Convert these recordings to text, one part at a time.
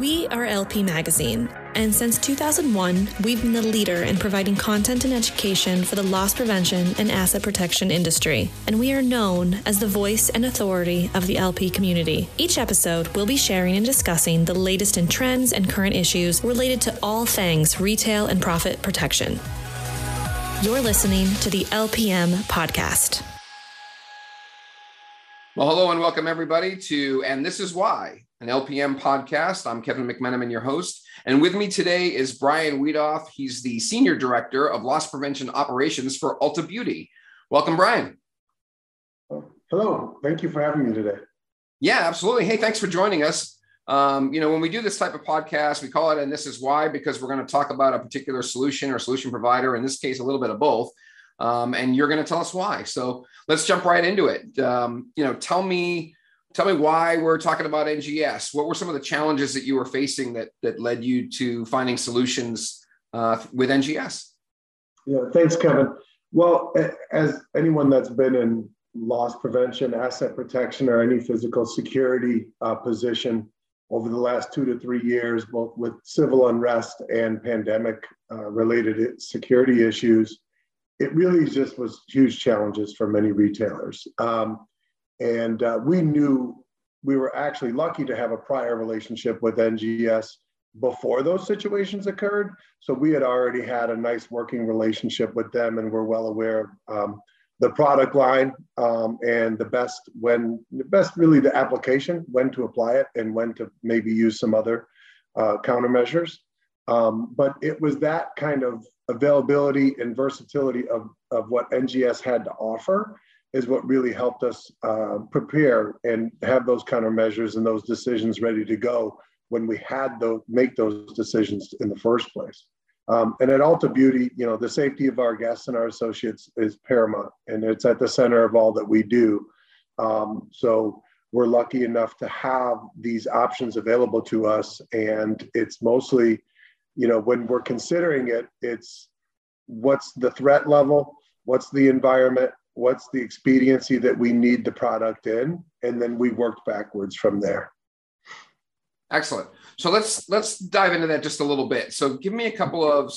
We are LP Magazine, and since 2001, we've been the leader in providing content and education for the loss prevention and asset protection industry, and we are known as the voice and authority of the LP community. Each episode, we'll be sharing and discussing the latest in trends and current issues related to all things retail and profit protection. You're listening to the LPM podcast. Well, hello and welcome everybody to And This Is Why, an LPM podcast. I'm Kevin McMenamin, your host. And with me today is Brian Weedoff. He's the Senior Director of Loss Prevention Operations for Ulta Beauty. Welcome, Brian. Hello. Thank you for having me today. Yeah, absolutely. Hey, thanks for joining us. Um, you know, when we do this type of podcast, we call it, and this is why, because we're going to talk about a particular solution or solution provider, in this case, a little bit of both. Um, and you're going to tell us why. So let's jump right into it. Um, you know, tell me tell me why we're talking about NGS. What were some of the challenges that you were facing that that led you to finding solutions uh, with NGS? Yeah, thanks, Kevin. Well, as anyone that's been in loss prevention, asset protection, or any physical security uh, position over the last two to three years, both with civil unrest and pandemic uh, related security issues, it really just was huge challenges for many retailers. Um, and uh, we knew we were actually lucky to have a prior relationship with NGS before those situations occurred. So we had already had a nice working relationship with them and we're well aware of um, the product line um, and the best when the best really the application, when to apply it and when to maybe use some other uh, countermeasures. Um, but it was that kind of availability and versatility of, of what NGS had to offer is what really helped us uh, prepare and have those countermeasures and those decisions ready to go when we had to make those decisions in the first place. Um, and at Ulta Beauty, you know, the safety of our guests and our associates is paramount, and it's at the center of all that we do. Um, so we're lucky enough to have these options available to us, and it's mostly, you know, when we're considering it, it's what's the threat level, what's the environment, what's the expediency that we need the product in? And then we worked backwards from there. Excellent. So let's let's dive into that just a little bit. So give me a couple of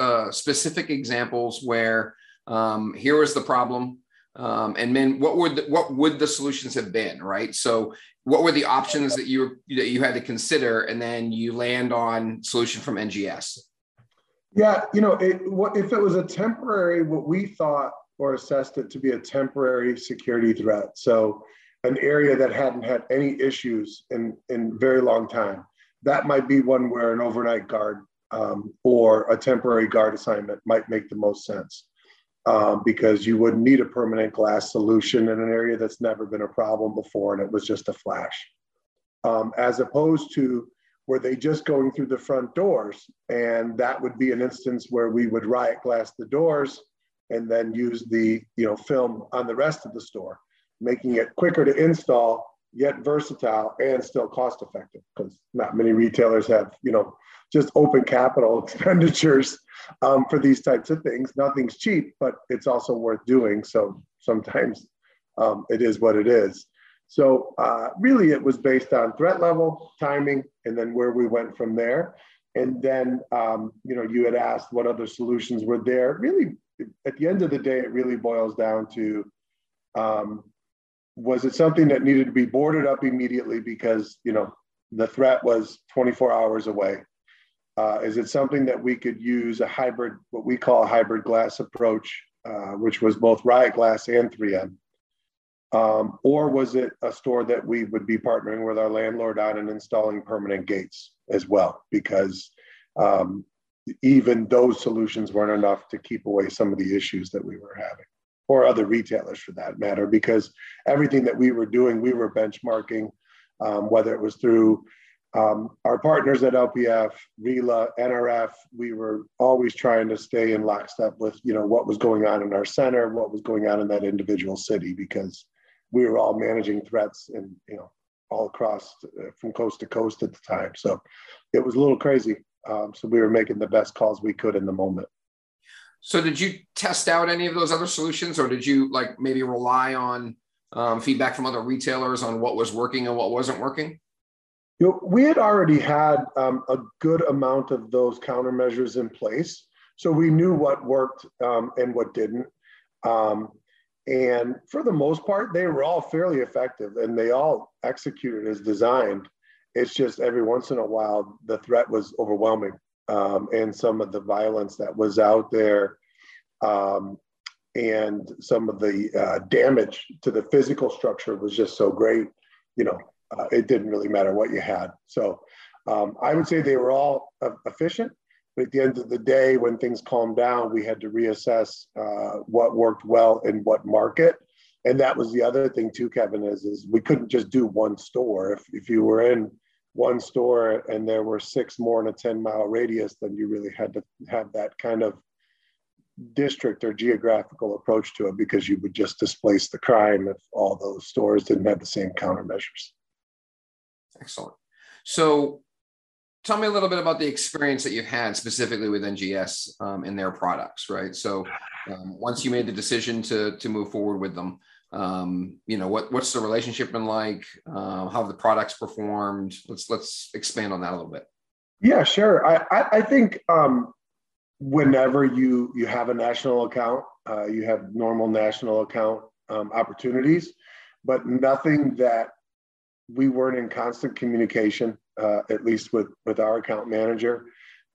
uh, specific examples where um, here was the problem um, and then what would the, what would the solutions have been right? So what were the options that you that you had to consider and then you land on solution from ngs yeah you know it, what, if it was a temporary what we thought or assessed it to be a temporary security threat. So an area that hadn't had any issues in in very long time. That might be one where an overnight guard um, or a temporary guard assignment might make the most sense um, because you wouldn't need a permanent glass solution in an area that's never been a problem before and it was just a flash. Um, as opposed to were they just going through the front doors and that would be an instance where we would riot glass the doors and then use the you know film on the rest of the store, making it quicker to install, yet versatile and still cost effective because not many retailers have you know just open capital expenditures um, for these types of things. Nothing's cheap, but it's also worth doing. So sometimes um, it is what it is. So uh, really, it was based on threat level, timing, and then where we went from there. And then, um, you know, you had asked what other solutions were there. Really, at the end of the day, it really boils down to um, was it something that needed to be boarded up immediately because you know the threat was 24 hours away? Uh, is it something that we could use a hybrid, what we call a hybrid glass approach, uh, which was both Riot Glass and 3M? Um, or was it a store that we would be partnering with our landlord on and installing permanent gates as well? Because um, even those solutions weren't enough to keep away some of the issues that we were having or other retailers for that matter because everything that we were doing we were benchmarking um, whether it was through um, our partners at lpf RILA nrf we were always trying to stay in lockstep with you know what was going on in our center what was going on in that individual city because we were all managing threats and you know all across uh, from coast to coast at the time. So it was a little crazy um, so we were making the best calls we could in the moment. So did you test out any of those other solutions, or did you like maybe rely on um, feedback from other retailers on what was working and what wasn't working? You know, we had already had um, a good amount of those countermeasures in place, so we knew what worked um, and what didn't. Um, and for the most part, they were all fairly effective, and they all executed as designed. It's just every once in a while the threat was overwhelming, um, and some of the violence that was out there um, and some of the uh, damage to the physical structure was just so great. You know, uh, it didn't really matter what you had. So um, I would say they were all efficient. But at the end of the day, when things calmed down, we had to reassess uh, what worked well in what market. And that was the other thing too, Kevin, is, is we couldn't just do one store. If, if you were in one store and there were six more in a 10 mile radius, then you really had to have that kind of district or geographical approach to it because you would just displace the crime if all those stores didn't have the same countermeasures. Excellent. So, tell me a little bit about the experience that you've had specifically with NGS um, and their products, right? So, um, once you made the decision to to move forward with them, um, you know what what's the relationship been like? Uh, how have the products performed? Let's let's expand on that a little bit. Yeah, sure. I I, I think um, whenever you you have a national account, uh, you have normal national account um, opportunities, but nothing that we weren't in constant communication, uh, at least with with our account manager.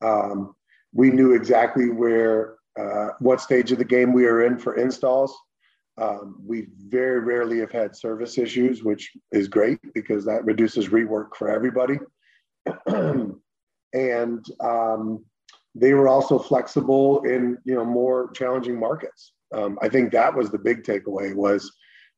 Um, we knew exactly where uh, what stage of the game we are in for installs. Um, we very rarely have had service issues, which is great because that reduces rework for everybody. and um, they were also flexible in you know more challenging markets. Um, I think that was the big takeaway was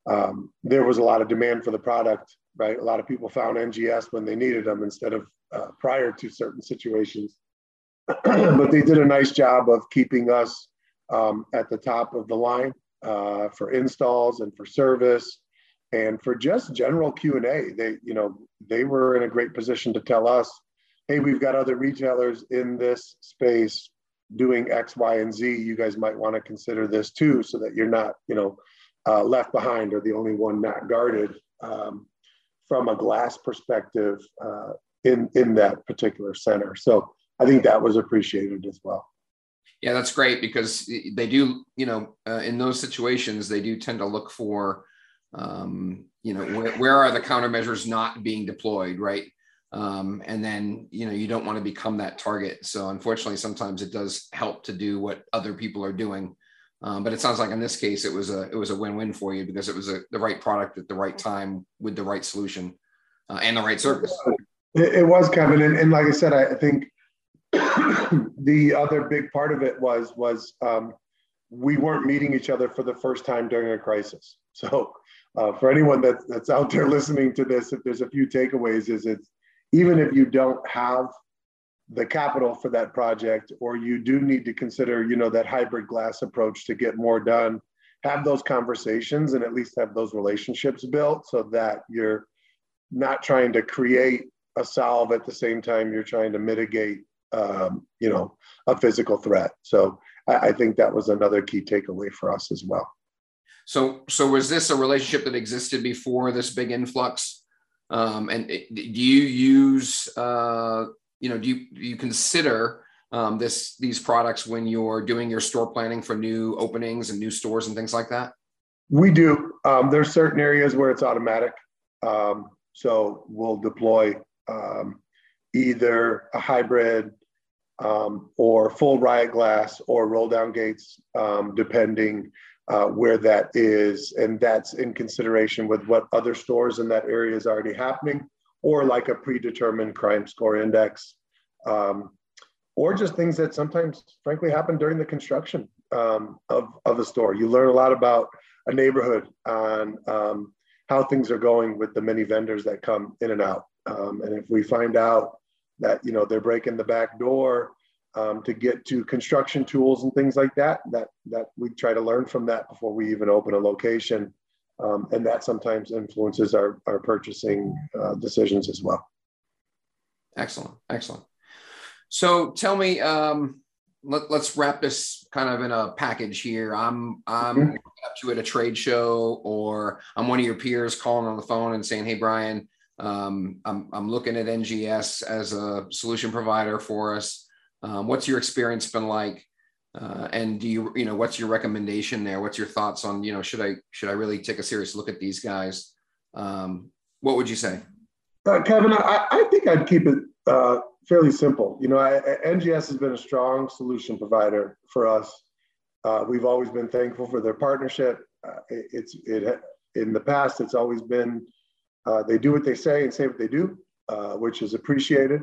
um, there was a lot of demand for the product. Right, a lot of people found NGS when they needed them instead of uh, prior to certain situations. but they did a nice job of keeping us um, at the top of the line uh, for installs and for service and for just general q&a they you know they were in a great position to tell us hey, we've got other retailers in this space doing X, Y, and Z. You guys might want to consider this too, so that you're not, you know, uh, left behind or the only one not guarded um, from a glass perspective uh, in in that particular center. So I think that was appreciated as well. Yeah, that's great because they do, you know, uh, in those situations, they do tend to look for, um, you know, where, where are the countermeasures not being deployed, right? um, and then you know you don't want to become that target. So unfortunately sometimes it does help to do what other people are doing. Um, but it sounds like in this case it was a it was a win-win for you because it was a, the right product at the right time with the right solution uh, and the right service. It, it was kevin and, and, like i said I think the other big part of it was was um, we weren't meeting each other for the first time during a crisis. So uh, for anyone that, that's out there listening to this if there's a few takeaways is it's even if you don't have the capital for that project or you do need to consider you know that hybrid glass approach to get more done have those conversations and at least have those relationships built so that you're not trying to create a solve at the same time you're trying to mitigate um, you know a physical threat so I, I think that was another key takeaway for us as well so so was this a relationship that existed before this big influx um, and it, do you use, uh, you know, do you, do you consider um, this these products when you're doing your store planning for new openings and new stores and things like that? We do. Um, there's certain areas where it's automatic. Um, so we'll deploy um, either a hybrid um, or full riot glass or roll down gates, um, depending uh, where that is, and that's in consideration with what other stores in that area is already happening, or like a predetermined crime score index, um, or just things that sometimes, frankly, happen during the construction um, of, of a store. You learn a lot about a neighborhood on um, how things are going with the many vendors that come in and out. Um, and if we find out that you know they're breaking the back door um, to get to construction tools and things like that. That that we try to learn from that before we even open a location, um, and that sometimes influences our our purchasing uh, decisions as well. Excellent, excellent. So tell me, um, let, us wrap this kind of in a package here. I'm I'm mm-hmm. up to at a trade show, or I'm one of your peers calling on the phone and saying, "Hey, Brian." Um, I'm, I'm looking at NGS as a solution provider for us. Um, what's your experience been like? Uh, and do you, you know, what's your recommendation there? What's your thoughts on, you know, should I, should I really take a serious look at these guys? Um, what would you say? Uh, Kevin, I, I, think I'd keep it uh, fairly simple. You know, I, NGS has been a strong solution provider for us. Uh, we've always been thankful for their partnership. Uh, it, it's it in the past. It's always been uh, they do what they say and say what they do, uh, which is appreciated.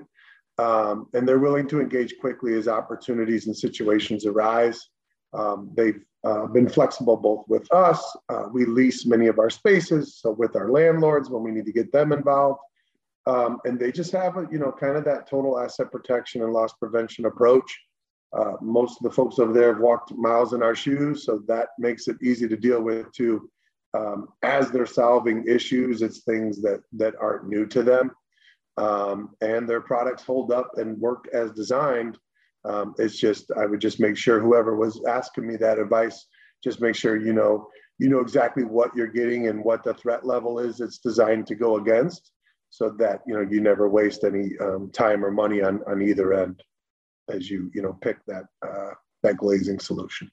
Um, and they're willing to engage quickly as opportunities and situations arise. Um, they've uh, been flexible both with us. Uh, we lease many of our spaces, so with our landlords when we need to get them involved. Um, and they just have a, you know, kind of that total asset protection and loss prevention approach. Uh, most of the folks over there have walked miles in our shoes, so that makes it easy to deal with too um, as they're solving issues, it's things that that aren't new to them, um, and their products hold up and work as designed. Um, it's just I would just make sure whoever was asking me that advice, just make sure you know you know exactly what you're getting and what the threat level is it's designed to go against, so that you know you never waste any um, time or money on on either end as you you know pick that uh, that glazing solution.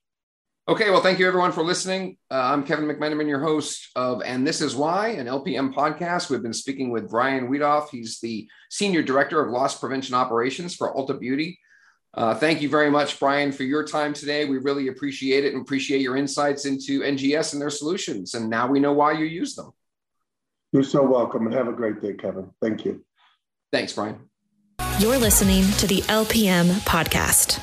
Okay, well, thank you everyone for listening. Uh, I'm Kevin McMenamin, your host of And This Is Why, an LPM podcast. We've been speaking with Brian Weedoff. He's the Senior Director of Loss Prevention Operations for Ulta Beauty. Uh, thank you very much, Brian, for your time today. We really appreciate it and appreciate your insights into NGS and their solutions. And now we know why you use them. You're so welcome and have a great day, Kevin. Thank you. Thanks, Brian. You're listening to the LPM podcast.